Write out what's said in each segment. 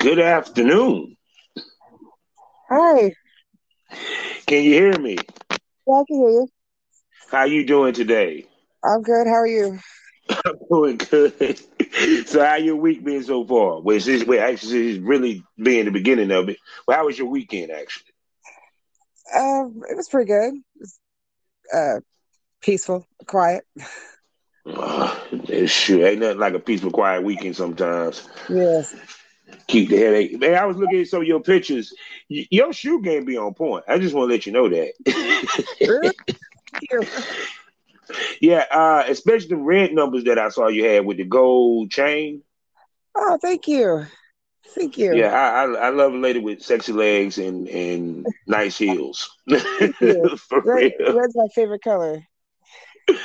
Good afternoon. Hi. Can you hear me? Yeah, I can hear you. How you doing today? I'm good. How are you? I'm doing good. so how your week been so far? Well, this well, actually it's really being the beginning of it. Well, how was your weekend actually? Um, it was pretty good. Was, uh, peaceful, quiet. Uh, sure, ain't nothing like a peaceful, quiet weekend sometimes. Yes. Keep the headache. Man, I was looking at some of your pictures. Y- your shoe game be on point. I just want to let you know that. yeah, uh, especially the red numbers that I saw you had with the gold chain. Oh, thank you. Thank you. Yeah, I, I, I love a lady with sexy legs and, and nice heels. For Red, real. red's my favorite color.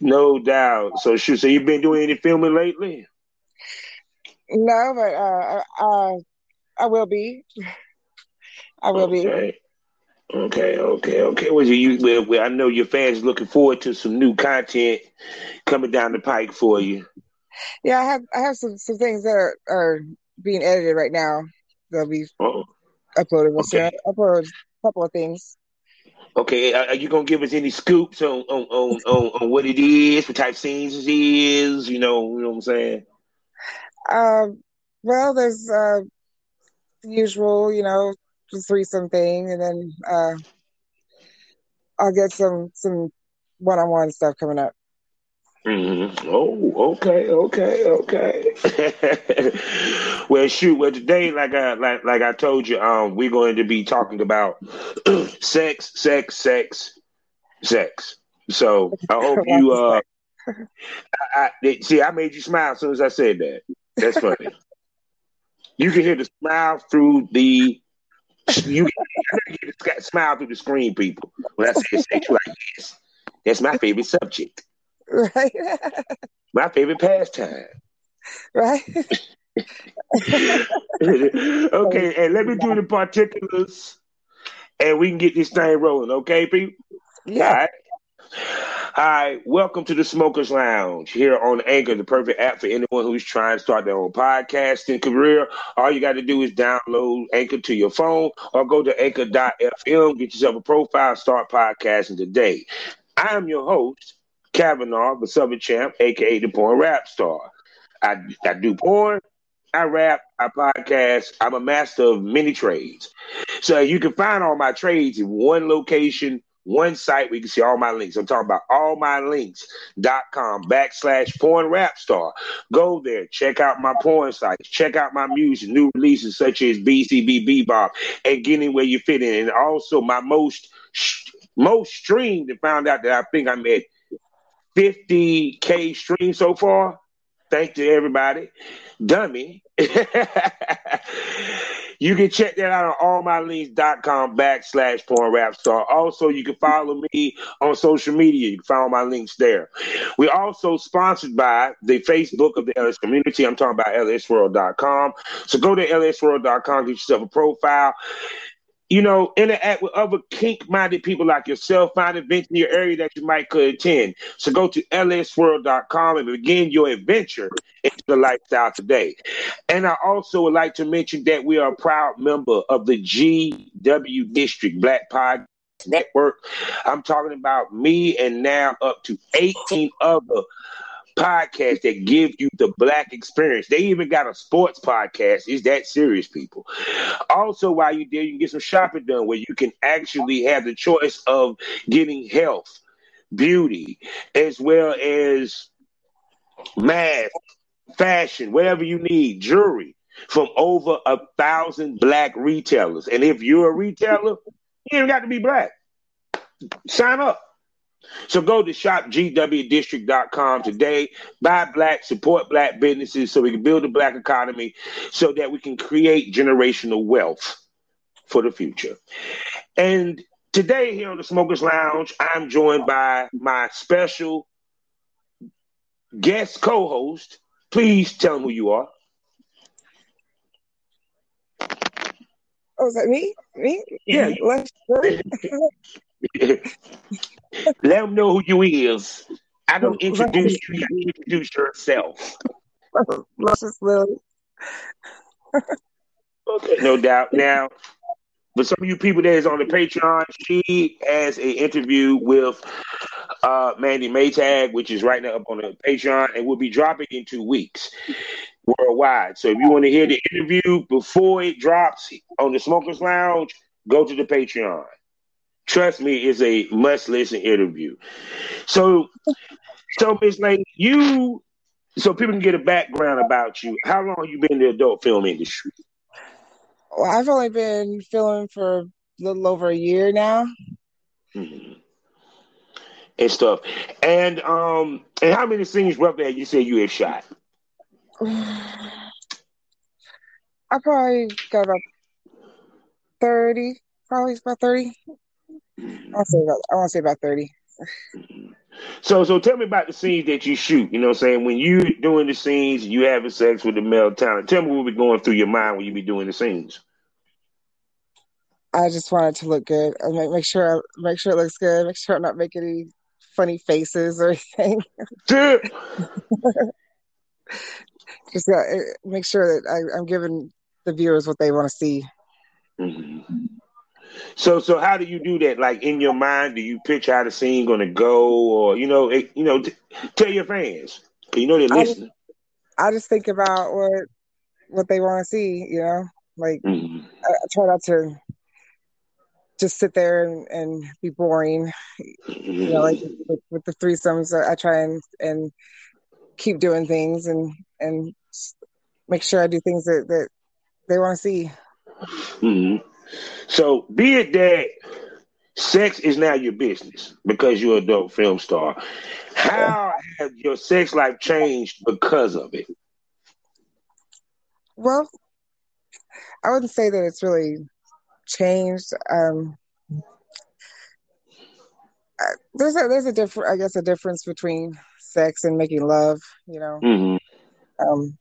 No doubt. So, shoot, so you've been doing any filming lately? No, but uh, uh, I will be. I will be. Okay. Okay, okay, okay. Was you, well, well, I know your fans looking forward to some new content coming down the pike for you. Yeah, I have I have some, some things that are, are being edited right now. They'll be Oh, uploaded. We'll okay. Upload a couple of things. Okay, are are you gonna give us any scoops on on, on, on, on what it is, what type of scenes it is? You know, you know what I'm saying? Um, well, there's uh, the usual, you know, threesome thing, and then uh, I'll get some some one-on-one stuff coming up. hmm Oh, okay, okay, okay. well, shoot. Well, today, like I like like I told you, um, we're going to be talking about sex, sex, sex, sex. So I hope you uh, I, I, see, I made you smile as soon as I said that. That's funny. you can hear the smile through the you can hear the smile through the screen, people. When I say like yes, that's my favorite subject, right, my favorite pastime. right. okay, and let me do the particulars, and we can get this thing rolling. Okay, people. Yeah. Hi, welcome to the Smokers Lounge here on Anchor, the perfect app for anyone who's trying to start their own podcasting career. All you got to do is download Anchor to your phone or go to anchor.fm, get yourself a profile, start podcasting today. I am your host, Kavanaugh, the Southern Champ, aka the Porn Rap Star. I, I do porn, I rap, I podcast. I'm a master of many trades. So you can find all my trades in one location, one site where you can see all my links. I'm talking about allmylinks.com backslash porn rap star. Go there, check out my porn sites, check out my music, new releases such as BCB Bebop and getting where you fit in. And also my most most streamed and found out that I think I'm at 50k streams so far. Thank you everybody. Dummy. you can check that out on allmylinks.com backslash porn rap star. Also, you can follow me on social media. You can find my links there. We're also sponsored by the Facebook of the LS community. I'm talking about lsworld.com. So go to lsworld.com, get yourself a profile you know, interact with other kink-minded people like yourself. Find events in your area that you might could attend. So go to lsworld.com and begin your adventure into the lifestyle today. And I also would like to mention that we are a proud member of the GW District Black Pod Network. I'm talking about me and now up to 18 other podcast that give you the black experience. They even got a sports podcast. Is that serious, people? Also, while you're there, you can get some shopping done where you can actually have the choice of getting health, beauty, as well as math, fashion, whatever you need, jewelry from over a thousand black retailers. And if you're a retailer, you ain't got to be black. Sign up. So go to shopgwdistrict.com today. Buy black, support black businesses so we can build a black economy so that we can create generational wealth for the future. And today here on the Smokers Lounge, I'm joined by my special guest co-host. Please tell them who you are. Oh, is that me? Me? Yeah. Let's Let them know who you is. I don't introduce you. You introduce yourself. Luscious Lily. okay, no doubt. Now, for some of you people that is on the Patreon, she has an interview with uh, Mandy Maytag, which is right now up on the Patreon, and will be dropping in two weeks worldwide. So if you want to hear the interview before it drops on the Smokers Lounge, go to the Patreon. Trust me, it's a must listen interview. So, so Miss Lane, you so people can get a background about you. How long you been in the adult film industry? Well, I've only been filming for a little over a year now. Mm-hmm. And stuff. And um and how many scenes roughly you say you have shot? I probably got about thirty. Probably about thirty. I'll say about I want to say about thirty. So so tell me about the scenes that you shoot. You know what I'm saying? When you doing the scenes, you having sex with the male talent. Tell me what would be going through your mind when you be doing the scenes. I just want it to look good. I make make sure make sure it looks good. Make sure I'm not making any funny faces or anything. just uh, make sure that I, am giving the viewers what they want to see. Mm-hmm. So, so how do you do that? Like in your mind, do you picture how the scene going to go, or you know, it, you know, t- tell your fans, you know they're listening. I just, I just think about what what they want to see. You know, like mm-hmm. I, I, try not to just sit there and, and be boring. Mm-hmm. You know, like with, with the threesomes, I try and and keep doing things and and make sure I do things that that they want to see. Mm-hmm. So, be it that sex is now your business because you're a dope film star, how has your sex life changed because of it? Well, I wouldn't say that it's really changed. Um, there's a there's a different I guess a difference between sex and making love. You know, mm-hmm. um,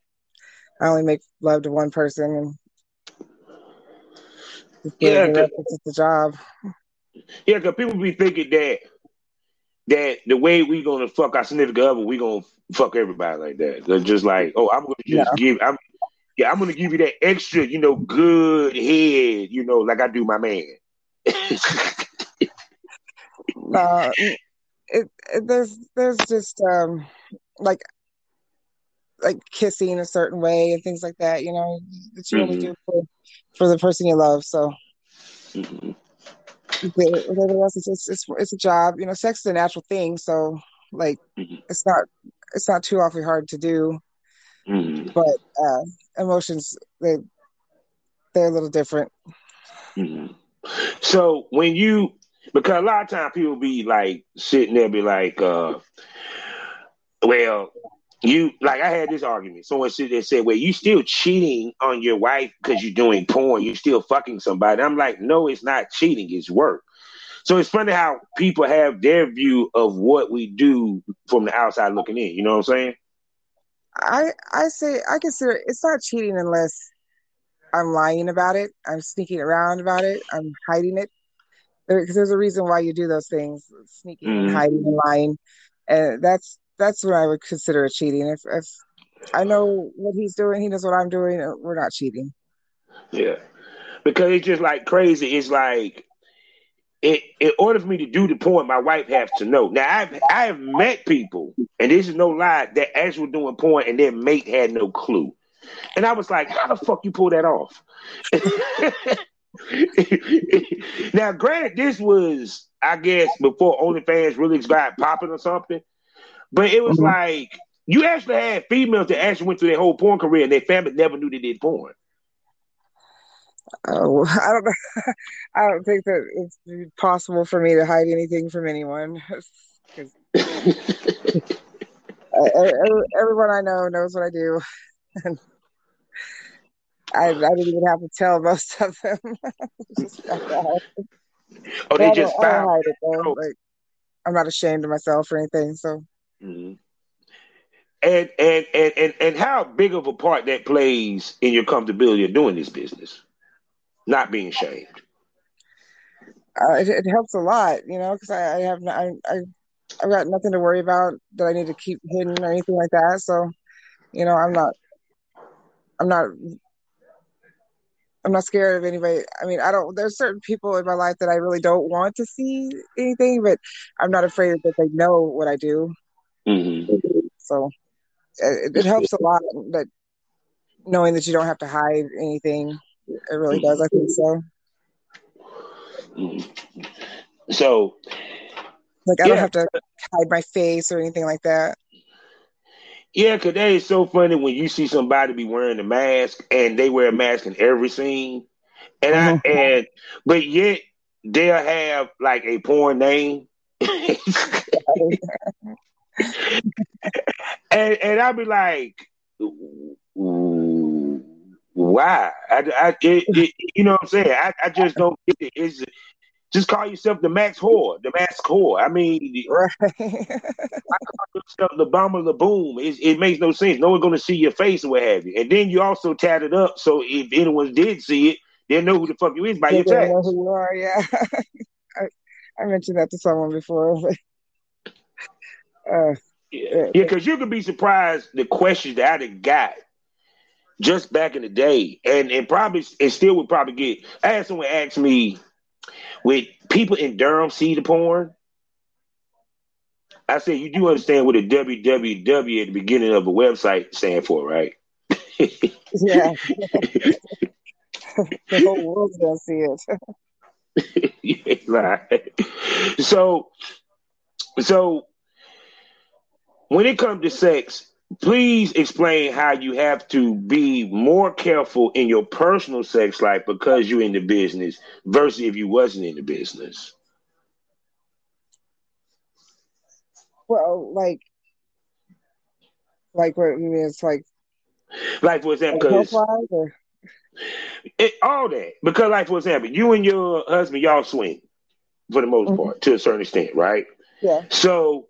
I only make love to one person, and yeah, it's the job. Yeah, because people be thinking that that the way we gonna fuck our significant other, we gonna fuck everybody like that. They're just like, oh, I'm gonna just yeah. give, I'm, yeah, I'm gonna give you that extra, you know, good head, you know, like I do my man. uh, it, it, there's there's just um like like kissing a certain way and things like that, you know, that you mm-hmm. only do for, for the person you love. So mm-hmm. whatever else, it's, it's, it's it's a job. You know, sex is a natural thing, so like mm-hmm. it's not it's not too awfully hard to do. Mm-hmm. But uh, emotions they they're a little different. Mm-hmm. So when you because a lot of times people be like sitting there, be like, uh, well, you like I had this argument. Someone said there said, "Well, you still cheating on your wife because you're doing porn. You're still fucking somebody." I'm like, "No, it's not cheating. It's work." So it's funny how people have their view of what we do from the outside looking in. You know what I'm saying? I I say I consider it's not cheating unless I'm lying about it. I'm sneaking around about it. I'm hiding it because there's a reason why you do those things, sneaking mm. and mm-hmm. hiding and lying, and that's that's what I would consider cheating. If, if I know what he's doing, he knows what I'm doing. Uh, we're not cheating. Yeah, because it's just like crazy. It's like it, in order for me to do the porn, my wife has to know. Now I've I have met people, and this is no lie, that actually doing porn and their mate had no clue. And I was like, how the fuck you pull that off? now, granted, this was, I guess, before OnlyFans really got popping or something. But it was mm-hmm. like you actually had females that actually went through their whole porn career and their family never knew they did porn. Oh, I don't know. I don't think that it's possible for me to hide anything from anyone. everyone I know knows what I do. And I, I didn't even have to tell most of them. oh, they just found it though. Like, I'm not ashamed of myself or anything. So Mm-hmm. And, and and and and how big of a part that plays in your comfortability of doing this business, not being shamed. Uh, it, it, helps a lot, you know, because I, I, have I, I I've got nothing to worry about that I need to keep hidden or anything like that. So, you know, I'm not I'm not I'm not scared of anybody. I mean, I don't. There's certain people in my life that I really don't want to see anything, but I'm not afraid that they know what I do. So it, it helps a lot that knowing that you don't have to hide anything. It really does. I think so. Mm-hmm. So, like, I yeah. don't have to hide my face or anything like that. Yeah, cause that is so funny when you see somebody be wearing a mask and they wear a mask in every scene, and I mm-hmm. and but yet they'll have like a porn name. and and I'll be like, why? I, I it, it, you know what I'm saying? I, I just don't get it. It's just call yourself the Max Whore, the Max Whore. I mean, right. I call yourself the Bomber the Boom. It, it makes no sense. No one's going to see your face or what have you. And then you also tat it up so if anyone did see it, they know who the fuck you is by they your tats. know who you are, yeah. I, I, mentioned that to someone before. But, uh, yeah, because yeah, you could be surprised the questions that I got just back in the day, and and probably and still would probably get. I had someone ask me with people in Durham see the porn, I said, you do understand what a www at the beginning of a website stand for, right? yeah. the whole world's gonna see it. yeah, right. So, so when it comes to sex, please explain how you have to be more careful in your personal sex life because you're in the business versus if you wasn't in the business. Well, like, like what you mean? It's like, like for example, because all that because, like for example, you and your husband y'all swing for the most mm-hmm. part to a certain extent, right? Yeah. So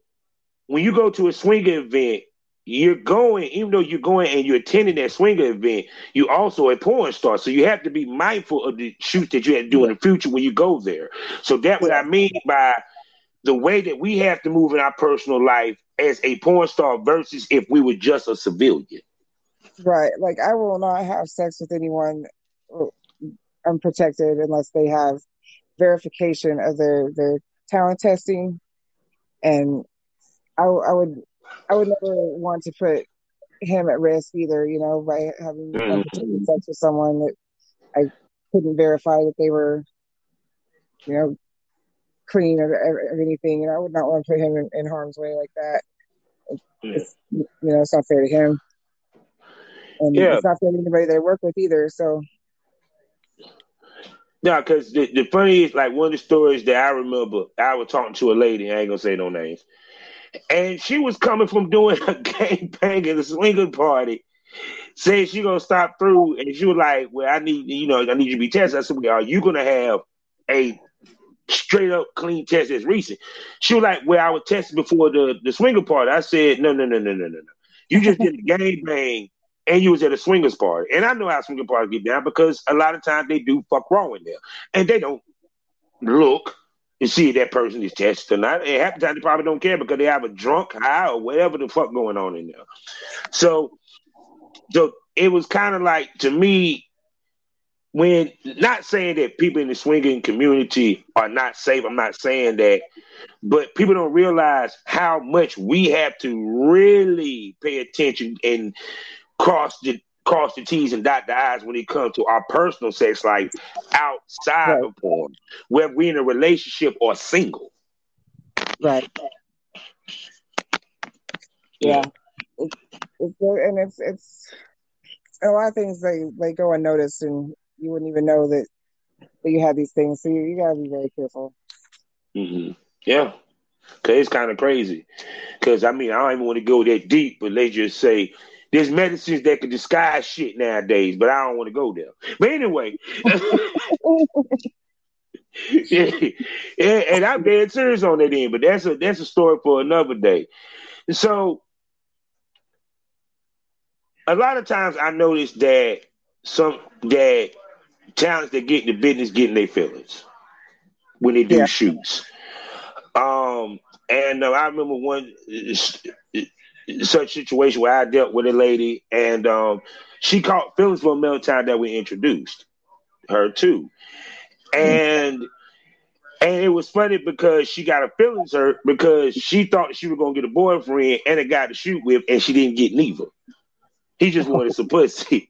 when you go to a swinging event, you're going, even though you're going and you're attending that swinger event, you also a porn star. So you have to be mindful of the shoot that you have to do in the future when you go there. So that's what I mean by the way that we have to move in our personal life as a porn star versus if we were just a civilian. Right. Like I will not have sex with anyone uh, unprotected unless they have verification of their their talent testing and I, I would I would never want to put him at risk either, you know, by having mm-hmm. sex with someone that I couldn't verify that they were, you know, clean or, or anything. And I would not want to put him in, in harm's way like that. It's, you know, it's not fair to him. And yeah. it's not fair to anybody that I work with either. So. Yeah, because the, the funny is like one of the stories that I remember, I was talking to a lady, I ain't gonna say no names and she was coming from doing a gang bang at a swinger party. Saying she gonna stop through, and she was like, "Well, I need you know, I need you to be tested." I said, well, "Are you gonna have a straight up clean test that's recent?" She was like, "Well, I was tested before the the swinger party." I said, "No, no, no, no, no, no, no. You just did a gang bang." And you was at a swingers party, and I know how swinger parties get down because a lot of times they do fuck wrong in there, and they don't look to see if that person is tested or not. And half the time they probably don't care because they have a drunk, high, or whatever the fuck going on in there. So, so it was kind of like to me when not saying that people in the swinging community are not safe. I'm not saying that, but people don't realize how much we have to really pay attention and cross the cross the T's and dot the I's when it comes to our personal sex life outside right. of porn, whether we're in a relationship or single. Right. Yeah. It's, it's and it's it's a lot of things they they go unnoticed and you wouldn't even know that that you have these things. So you, you gotta be very careful. Mm-hmm. Yeah. Cause it's kind of crazy. Cause I mean, I don't even want to go that deep, but let's just say there's medicines that can disguise shit nowadays, but I don't want to go there. But anyway. yeah, and I'm dead serious on that end, but that's a that's a story for another day. So a lot of times I notice that some that talents that get in the business getting their feelings when they do yeah. shoots. Um, and uh, I remember one such situation where I dealt with a lady and um, she caught feelings for a male talent that we introduced. her too, and and it was funny because she got her feelings hurt because she thought she was gonna get a boyfriend and a guy to shoot with, and she didn't get neither. He just wanted some pussy,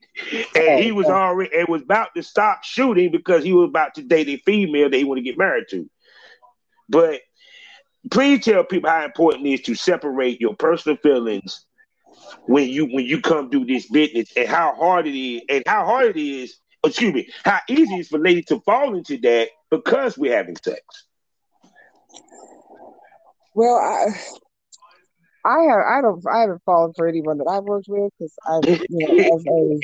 and he was already and was about to stop shooting because he was about to date a female that he wanted to get married to. But please tell people how important it is to separate your personal feelings when you when you come do this business and how hard it is and how hard it is excuse me how easy it is for ladies to fall into that because we're having sex. Well i i have i don't i haven't fallen for anyone that i've worked with because i've you know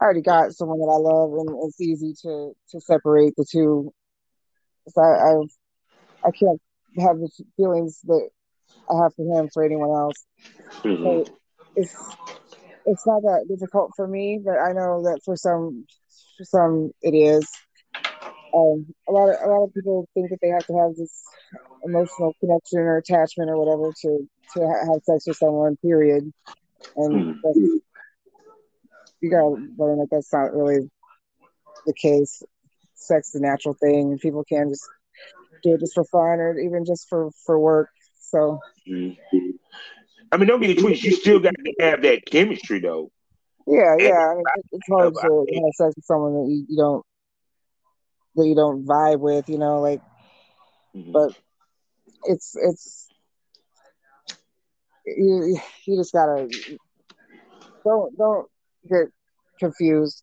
I already got someone that i love and it's easy to to separate the two. So i I've, i can't have the feelings that I have for him for anyone else. Mm-hmm. So it's it's not that difficult for me, but I know that for some for some it is. Um, a lot of a lot of people think that they have to have this emotional connection or attachment or whatever to to have sex with someone. Period. And mm-hmm. you gotta learn that that's not really the case. Sex is a natural thing. People can just do it just for fun or even just for for work. So. Mm-hmm. I mean, don't get it twisted. You still got to have that chemistry, though. Yeah, yeah. I mean, it's hard to have sex with someone that you, you, don't that you don't vibe with, you know, like. Mm-hmm. But it's it's you you just gotta don't don't get confused.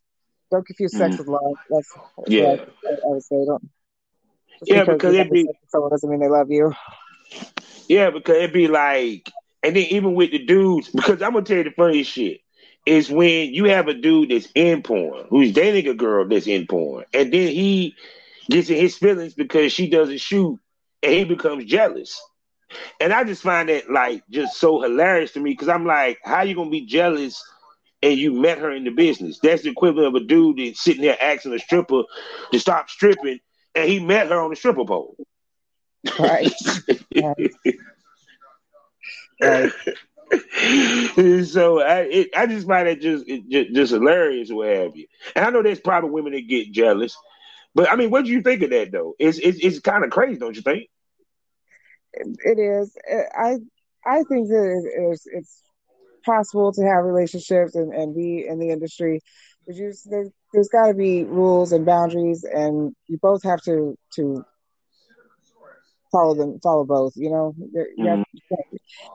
Don't confuse sex mm-hmm. with love. That's yeah. I, I would say don't. Yeah, because, because it be someone doesn't mean they love you. Yeah, because it'd be like and then even with the dudes, because I'm gonna tell you the funniest shit is when you have a dude that's in porn, who's dating a girl that's in porn, and then he gets in his feelings because she doesn't shoot, and he becomes jealous. And I just find that like just so hilarious to me because I'm like, how you gonna be jealous and you met her in the business? That's the equivalent of a dude that's sitting there asking a stripper to stop stripping, and he met her on the stripper pole. Right. right. so I it, I just find it just, it, just just hilarious what have you. And I know there's probably women that get jealous, but I mean, what do you think of that though? It's it's, it's kind of crazy, don't you think? It is. I I think that it's it's possible to have relationships and, and be in the industry. But you, there, there's got to be rules and boundaries, and you both have to to follow them, follow both. You know, mm-hmm. you, have,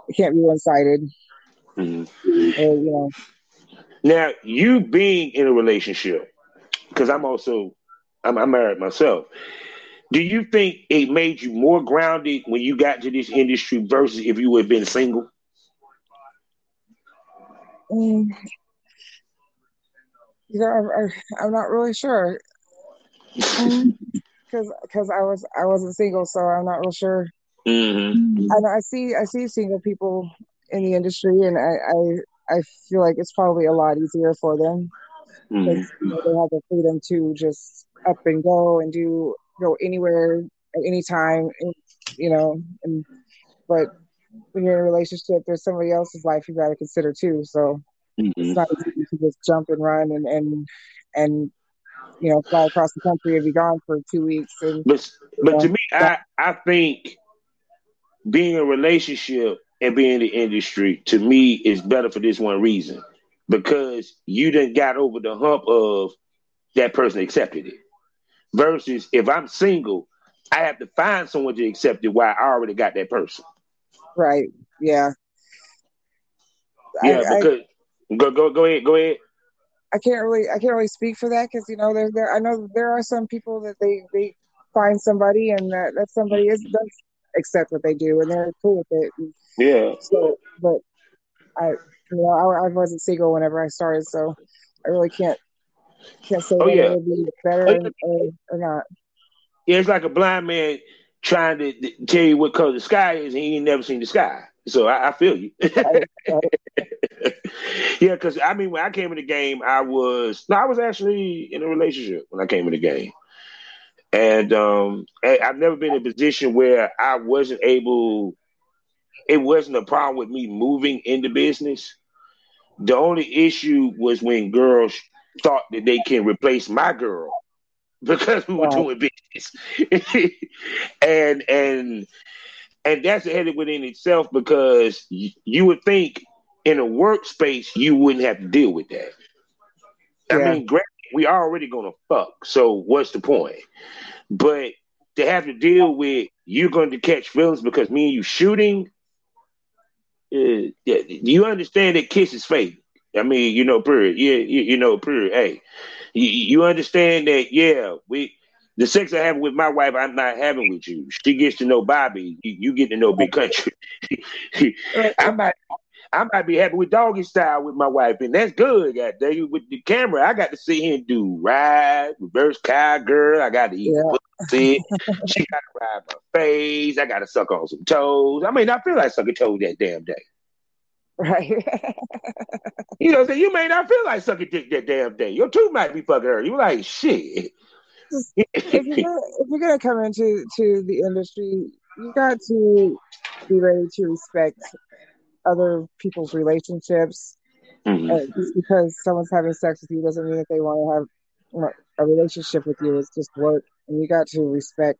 it can't be one sided. Mm-hmm. you know. Now, you being in a relationship, because I'm also I'm, I'm married myself. Do you think it made you more grounded when you got to this industry versus if you had been single? You know, I, am not really sure. Um, because because I was I wasn't single, so I'm not real sure. Mm-hmm. I, I see I see single people in the industry, and I I, I feel like it's probably a lot easier for them because mm-hmm. you know, they have the freedom to just up and go and do go anywhere at any time, you know. And but when you're in a relationship, there's somebody else's life you got to consider too. So mm-hmm. it's not easy to just jump and run and and and you know, fly across the country and be gone for two weeks. And, but but know, to me, I I think being a relationship and being in the industry to me is better for this one reason because you didn't got over the hump of that person accepted it. Versus if I'm single, I have to find someone to accept it while I already got that person. Right. Yeah. Yeah, I, because I, go go go ahead, go ahead. I can't really I can't really speak for that because you know there there I know there are some people that they they find somebody and that, that somebody is does accept what they do and they're cool with it. yeah. So, but I you know I, I wasn't single whenever I started, so I really can't can't say oh, whether yeah. it would be better oh, yeah. or, or not. Yeah, it's like a blind man trying to tell you what color the sky is, and he ain't never seen the sky. So I, I feel you. yeah, because I mean, when I came in the game, I was no, I was actually in a relationship when I came in the game, and um, I've never been in a position where I wasn't able. It wasn't a problem with me moving into business. The only issue was when girls thought that they can replace my girl because we were doing business. and and and that's a headache within itself because y- you would think in a workspace you wouldn't have to deal with that. I mean, granted, we already gonna fuck, so what's the point? But to have to deal with you're going to catch feelings because me and you shooting. Uh, yeah, do you understand that kiss is fake? I mean, you know, period. Yeah, you, you know, period. Hey, you, you understand that? Yeah, we the sex I have with my wife, I'm not having with you. She gets to know Bobby. You, get to know Big Country. I might, I might be happy with doggy style with my wife, and that's good. God dang with the camera, I got to sit here and do ride, reverse cowgirl. I got to eat Yeah. pussy. she got to ride my face. I got to suck on some toes. I mean, I feel like sucking toes that damn day. Right. You know, what I'm saying you may not feel like sucking dick that damn day. Your tooth might be fucking her. You like shit. If you're gonna, if you're gonna come into to the industry, you got to be ready to respect other people's relationships. Mhm. Uh, just because someone's having sex with you doesn't mean that they want to have a relationship with you. It's just work, and you got to respect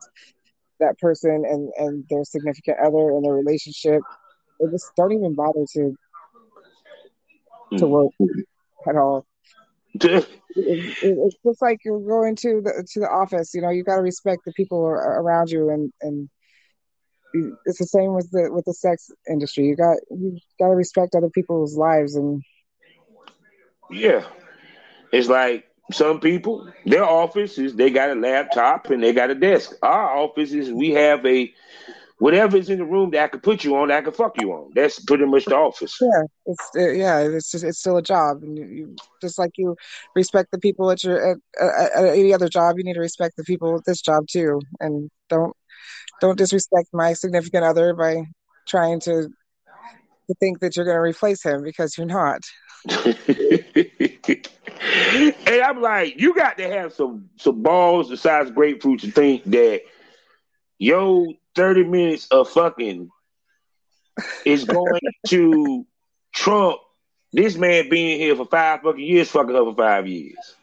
that person and and their significant other and their relationship. Or just don't even bother to to work at all. It, it, it's just like you're going to the to the office. You know, you got to respect the people around you, and and it's the same with the with the sex industry. You got you got to respect other people's lives, and Yeah. It's like some people, their offices, they got a laptop and they got a desk. Our offices, we have a whatever's in the room that I could put you on, that I could fuck you on. That's pretty much the office. yeah, it's uh, yeah, it's just it's still a job, and you, you just like you respect the people at your at, at, at any other job, you need to respect the people at this job too, and don't don't disrespect my significant other by trying to to think that you're going to replace him because you're not. and I'm like, you got to have some some balls the size of grapefruit to think that yo 30 minutes of fucking is going to trump this man being here for five fucking years, fucking her for five years.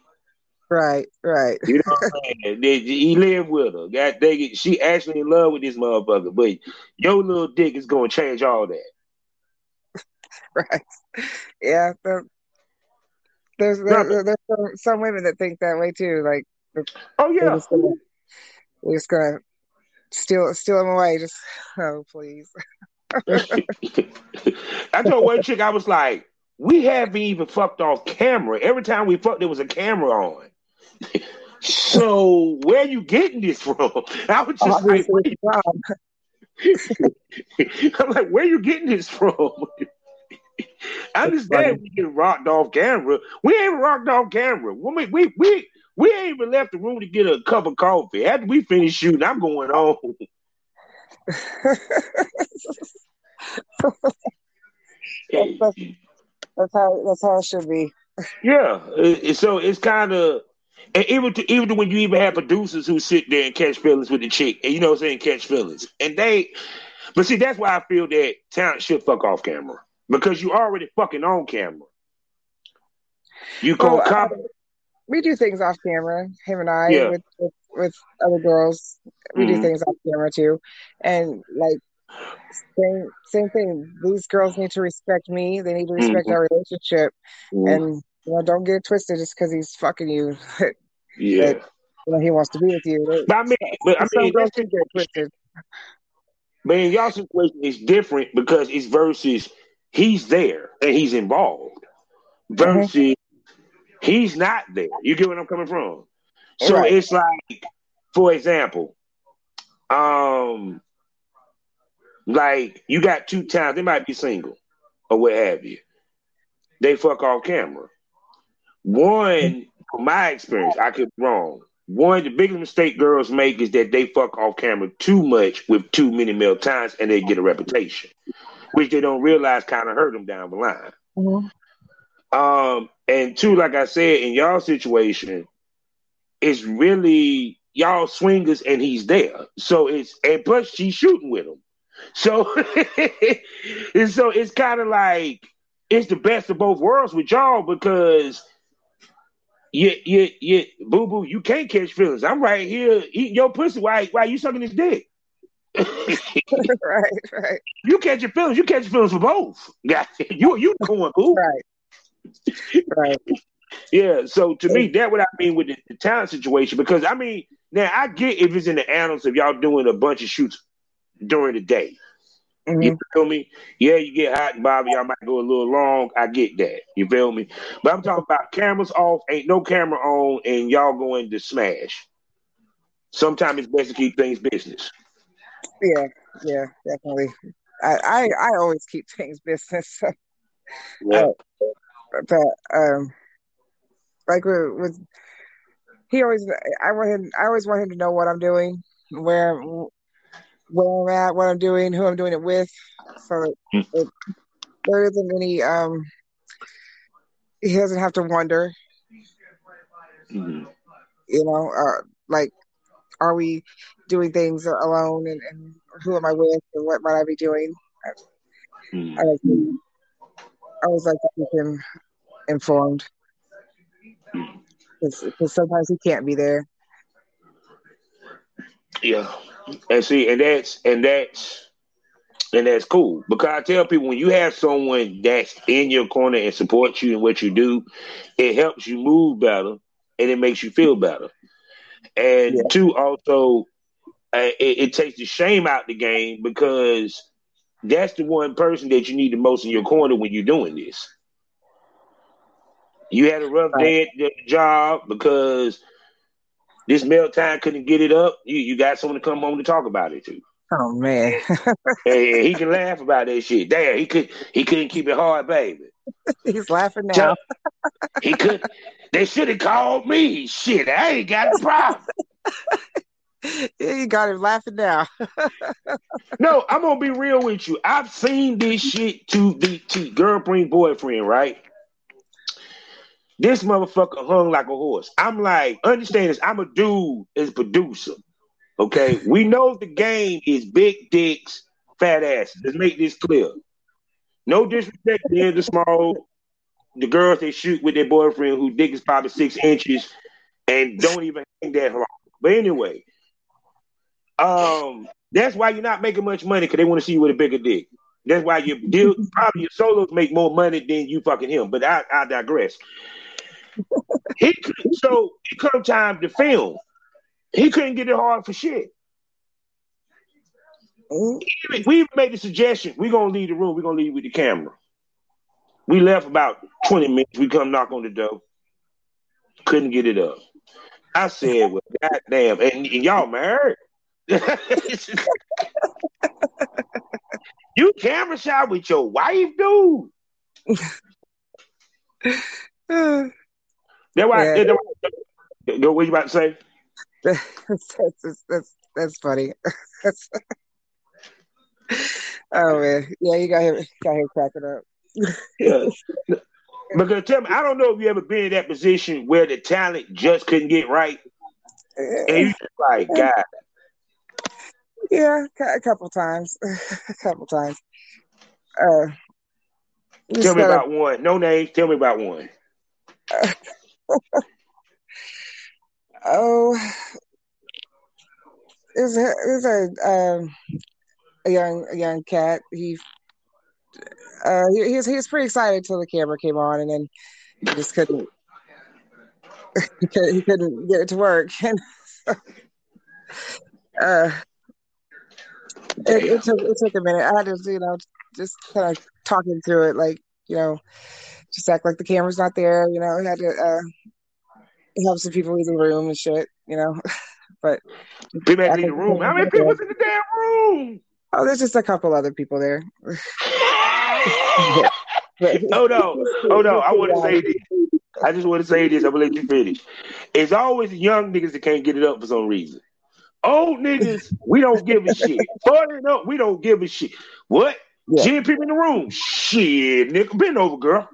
Right, right. You know what I'm saying? He lived with her. God dang it, she actually in love with this motherfucker. But your little dick is gonna change all that. right. Yeah, there, there's there, there's some, some women that think that way too. Like Oh yeah. just gonna they're just gonna steal steal them away. Just oh please. I told one chick I was like, we haven't even fucked off camera. Every time we fucked, there was a camera on. so where you getting this from? I was just oh, like, a job. I'm like, where you getting this from? I understand we get rocked off camera. We ain't rocked off camera. We we we we ain't even left the room to get a cup of coffee. After we finish shooting, I'm going home. That's, that's how that's how it should be. Yeah, so it's kind of, and even to, even to when you even have producers who sit there and catch feelings with the chick, and you know what I'm saying, catch feelings, and they, but see, that's why I feel that talent should fuck off camera because you already fucking on camera. You go uh, cop, we do things off camera. Him and I Yeah. with, with with other girls. We Mhm. do things off camera too, and like same same thing. These girls need to respect me. They need to respect Mhm. our relationship, Mhm. and you know, don't get it twisted just because he's fucking you. yeah. that, you know, he wants to be with you. But I mean, but I mean, girls do get it twisted. man, y'all situation is different because it's versus he's there and he's involved versus he's not there. You get what I'm coming from? So Right. it's like, for example, um, like you got two times they might be single or what have you. They fuck off camera. One, from my experience, I could be wrong. One, the biggest mistake girls make is that they fuck off camera too much with too many male times and they get a reputation, which they don't realize kind of hurt them down the line. Mhm. Um, and two, like I said, in y'all situation, it's really y'all swingers and he's there. So it's and plus she's shooting with him. So and so it's kind of like it's the best of both worlds with y'all because Yeah, yeah, yeah, boo boo. You can't catch feelings. I'm right here eating your pussy. Why? Why you sucking his dick? right, right. You catch your feelings. You catch your feelings for both. you you doing boo. Right. Right. Yeah. So to me, that what I mean with the, the talent situation. Because I mean, now I get if it's in the annals of y'all doing a bunch of shoots during the day. Mhm. You feel me? Yeah, you get hot and Bobby, y'all might go a little long. I get that. You feel me? But I'm talking about cameras off, ain't no camera on, and y'all going to smash. Sometimes it's best to keep things business. Yeah, yeah, definitely. I, I, I always keep things business. Yeah. But um, like with, with he always, I want him, I always want him to know what I'm doing, where where I'm at, what I'm doing, who I'm doing it with, so Hmm. it, there isn't any um, he doesn't have to wonder, Mhm. you know, uh, like are we doing things alone, and, and who am I with, and what might I be doing? Mhm. I like I always like to keep him informed because sometimes he can't be there. Yeah. And see, and that's and that's and that's cool. Because I tell people when you have someone that's in your corner and supports you in what you do, it helps you move better and it makes you feel better. And Yeah. two, also, uh, it, it takes the shame out the game because that's the one person that you need the most in your corner when you're doing this. You had a rough day at the job because this male time couldn't get it up. You you got someone to come home to talk about it to. Oh man, and he can laugh about that shit. Damn, he could he couldn't keep it hard, baby. he's laughing now. He could. They should have called me. Shit, I ain't got a problem. you got him laughing now. No, I'm gonna be real with you. I've seen this shit to the to girlfriend boyfriend, right? This motherfucker hung like a horse. I'm like, understand this. I'm a dude as producer. Okay, we know the game is big dicks, fat asses. Let's make this clear. No disrespect to the small, the girls they shoot with their boyfriend who dick is probably six inches and don't even hang that long. But anyway, um, that's why you're not making much money because they want to see you with a bigger dick. That's why your deal probably your solos make more money than you fucking him. But I, I digress. He so it come time to film. He couldn't get it hard for shit. Mm, Even- We even made the suggestion. We're gonna leave the room. We're gonna leave with the camera. We left about 20 minutes. We come knock on the door. Couldn't get it up. I said, well, goddamn, and, and y'all married. You camera shot with your wife, dude. That why, Yeah. that what you about to say? that's, that's, that's, that's funny. That's- oh man, yeah, you got him, got him cracking up. Yeah. Because tell me, I don't know if you ever been in that position where the talent just couldn't get right. And you just like, God, Yeah, a couple times, a couple times. Uh, tell me gotta- about one. No names, tell me about one. Oh, there's a there's a um a young a young cat. He uh he, he was he was pretty excited till the camera came on, and then he just couldn't he couldn't, he couldn't get it to work. And uh, it, it took it took a minute. I had to you know just kind of talking through it, like you know, just act like the camera's not there. You know, had to uh help some people leave the room and shit. You know, but People had to leave the room. How many people's in the damn room? oh, there's just a couple other people there. But hold on, hold on. I want to say this. I just want to say this. I'm gonna let you finish. It's always young niggas that can't get it up for some reason. Old niggas, we don't give a shit. Forty and up, we don't give a shit. What? Yeah. Ten people in the room. Shit, nigga, bend over, girl.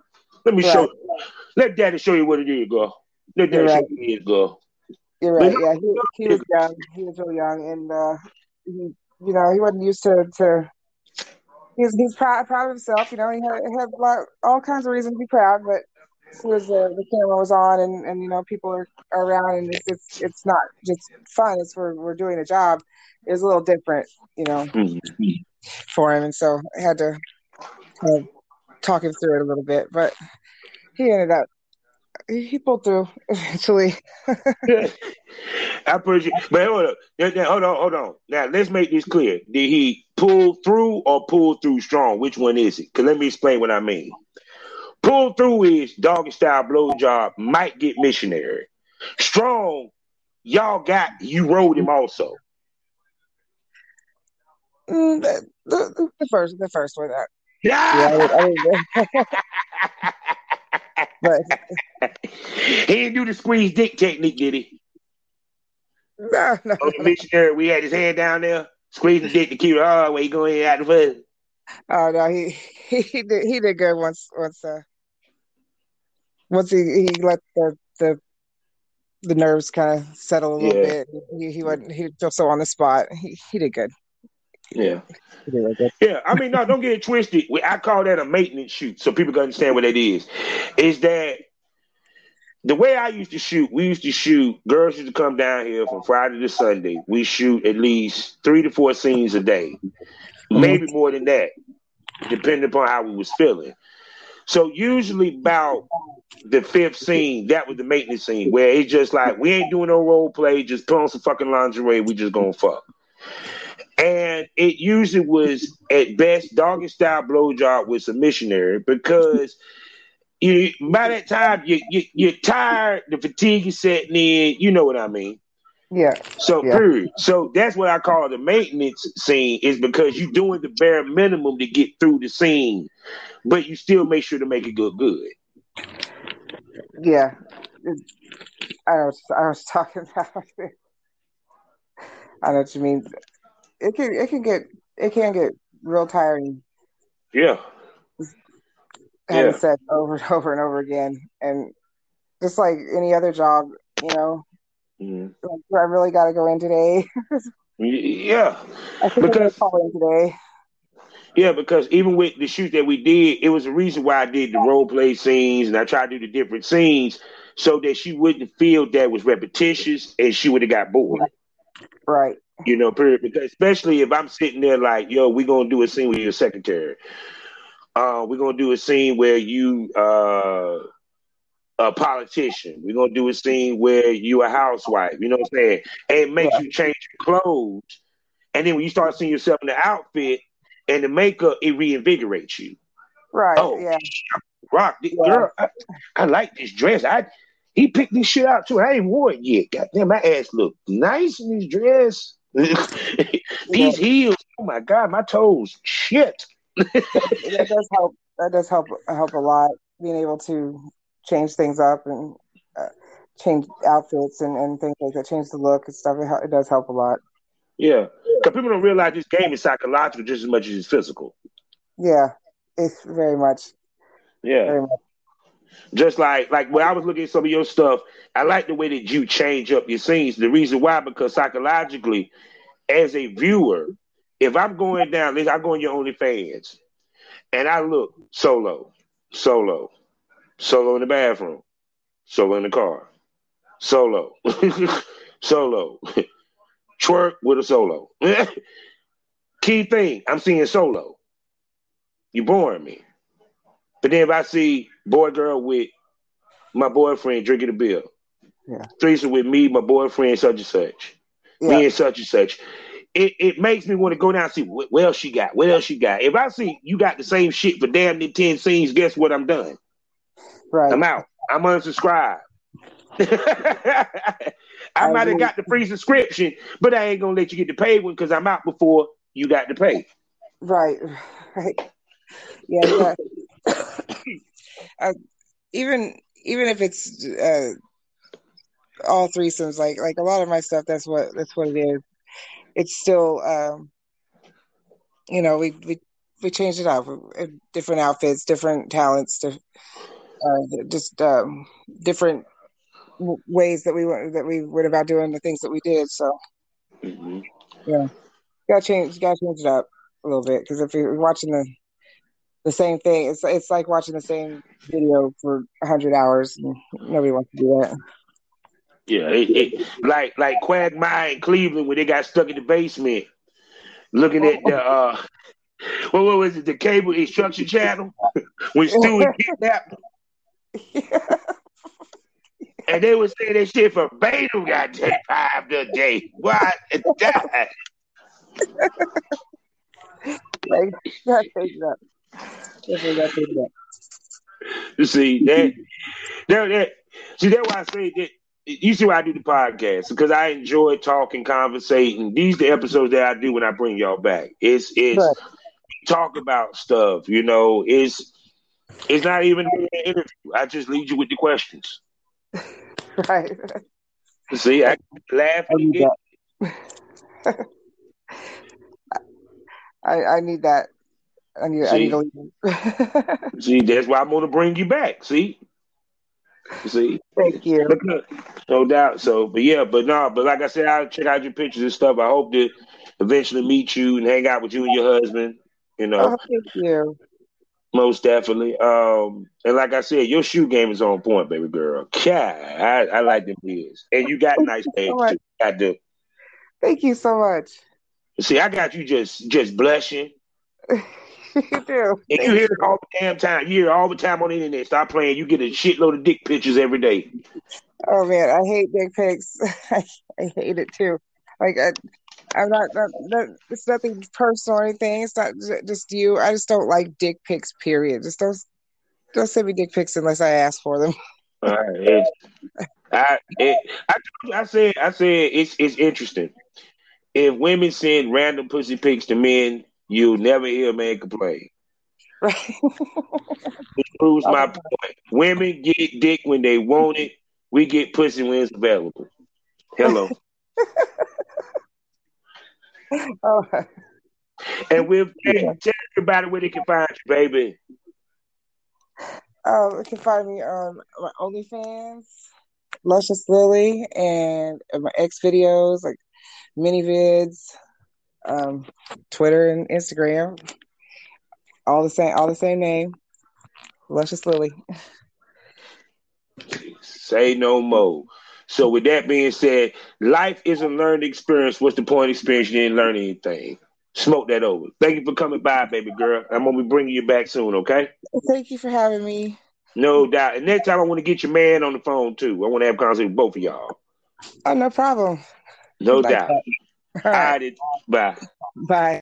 Let me Right. show. Let daddy show you what it is, girl. Let daddy You're show right. you what it is, girl. You're right. But- Yeah, he, he was young. He was really young, and uh, he, you know, he wasn't used to. to he's he's proud proud of himself. You know, he had, had lot, all kinds of reasons to be proud, but as the, the camera was on and, and you know people are, are around and it's, it's it's not just fun it's we're, we're doing a job. It was a little different you know mm-hmm. for him and so i had to kind of talk him through it a little bit but he ended up he pulled through eventually. I appreciate but hold on hold on hold on. Now let's make this clear. Did he pull through or pull through strong? Which one is it? Because let me explain what i mean Pull through is doggy style blowjob might get missionary. Strong, y'all got you rode him also. Mm, the, the, the, first, the first one. That, yeah, I, I but he didn't do the squeeze dick technique, did he? No, no. Oh, the missionary, we had his hand down there, squeezing dick to keep it. Oh, where you going out the fuzz? Oh no, he he did he did good once once uh once he, he let the the the nerves kind of settle a little yeah. bit, he he went he just so on the spot. He he did good. Yeah. Yeah, I mean, no, don't get it twisted. I call that a maintenance shoot, so people can understand what that is. Is that the way I used to shoot? We used to shoot. Girls used to come down here from Friday to Sunday. We shoot at least three to four scenes a day, maybe more than that, depending upon how we was feeling. So usually about the fifth scene, that was the maintenance scene where it's just like we ain't doing no role play, just put on some fucking lingerie, we just gonna fuck. And it usually was at best doggy style blowjob with some missionary because you by that time you, you you're tired, the fatigue is setting in, you know what I mean. Yeah. So yeah. period. So that's what I call the maintenance scene is because you're doing the bare minimum to get through the scene, but you still make sure to make it good good. Yeah. I was I was talking about it. I know what you mean. It can it can get it can get real tiring. Yeah. Having yeah. sex over and over and over again. And just like any other job, you know, Mm-hmm. Like, do I really got to go in today? yeah, I think because call in today. Yeah, because even with the shoot that we did, it was a reason why I did the role play scenes and I tried to do the different scenes so that she wouldn't feel that was repetitious and she would have got bored. Right. You know, period. Because especially if I'm sitting there like, yo, we're gonna do a scene with your secretary. Uh, we're gonna do a scene where you uh a politician. We're gonna do a scene where you a housewife. You know what I'm saying? And it makes you change your clothes. And then when you start seeing yourself in the outfit and the makeup, it reinvigorates you. Right. Oh, yeah. Rock, yeah. girl, I, I, like this dress. I he picked this shit out too. I ain't wore it yet. Goddamn, my ass look nice in this dress. These yeah. heels, oh my god, my toes, shit. that does help. That does help help a lot. Being able to change things up and uh, change outfits and, and things like that, change the look and stuff. It, it does help a lot. Yeah, because people don't realize this game is psychological just as much as it's physical. Yeah, it's very much. Yeah. Very much. Just like like when I was looking at some of your stuff, I like the way that you change up your scenes. The reason why, because psychologically, as a viewer, if I'm going down, I go on your OnlyFans, and I look solo, solo, Solo in the bathroom. Solo in the car. Solo. solo. Twerk with a solo. Key thing, I'm seeing solo. You boring me. But then if I see boy girl with my boyfriend drinking a beer, yeah. threesome with me, my boyfriend, such and such, yeah. me and such and such. It, it makes me want to go down and see what, what else she got. What else she got? If I see you got the same shit for damn near 10 scenes, guess what? I'm done. Right. I'm out. I'm unsubscribed. I might have got the free subscription, but I ain't gonna let you get the paid one because I'm out before you got to pay. Right, right. Yeah, uh, even even if it's uh, all threesomes, like like a lot of my stuff, that's what that's what it is. It's still, um, you know, we we we changed it up, different outfits, different talents, different, uh, just um, different ways that we went that we went about doing the things that we did. So mm-hmm. yeah, gotta change, gotta change it up a little bit because if you're watching the the same thing. It's it's like watching the same video for hundred hours. Nobody wants to do that. Yeah, it, it, like like Quagmire in Cleveland when they got stuck in the basement, looking at the uh, what, what was it, the cable instruction channel when Stu was kidnapped. Yeah. And they was saying that shit for verbatim got take five a day. What? Die. like, that take that. that. You see that, that, that see that's why I say that you see why I do the podcast because I enjoy talking, conversating. These the episodes that I do when I bring y'all back. It's it's right. talk about stuff. You know, it's it's not even an interview. I just lead you with the questions. Right. See, I laugh I I, I need that. I need, see, I need see, that's why I'm gonna bring you back. See, see. Thank you. No doubt. So, but yeah, but no, but like I said, I'll check out your pictures and stuff. I hope to eventually meet you and hang out with you and your husband. You know. Oh, thank you. Most definitely. Um, and like I said, your shoe game is on point, baby girl. Yeah, I, I like them ears. And you got nice legs so too. I do. Thank you so much. See, I got you just just blushing. you do. And you hear it all the damn time. You hear all the time on the internet. Stop playing. You get a shitload of dick pictures every day. Oh man, I hate dick pics. I, I hate it too. Like I, I'm not, not, not, it's nothing personal or anything. It's not just you. I just don't like dick pics. Period. Just don't don't send me dick pics unless I ask for them. All right. I, it, I I said I said it's it's interesting. If women send random pussy pics to men, you'll never hear a man complain. Right. Which proves my point. Women get dick when they want it. We get pussy when it's available. Hello. oh. And we'll yeah. tell everybody where they can find you, baby. Um, you can find me on my OnlyFans, Luscious Lily, and my X videos like ManyVids, um, Twitter and Instagram. All the same, all the same name, Luscious Lily. Say no more. So with that being said, life is a learned experience. What's the point of experience? You didn't learn anything. Smoke that over. Thank you for coming by, baby girl. I'm gonna be bringing you back soon. Okay. Thank you for having me. No doubt. And next time I want to get your man on the phone too. I want to have a conversation with both of y'all. Oh, no problem. No like doubt. All right. Bye. Bye.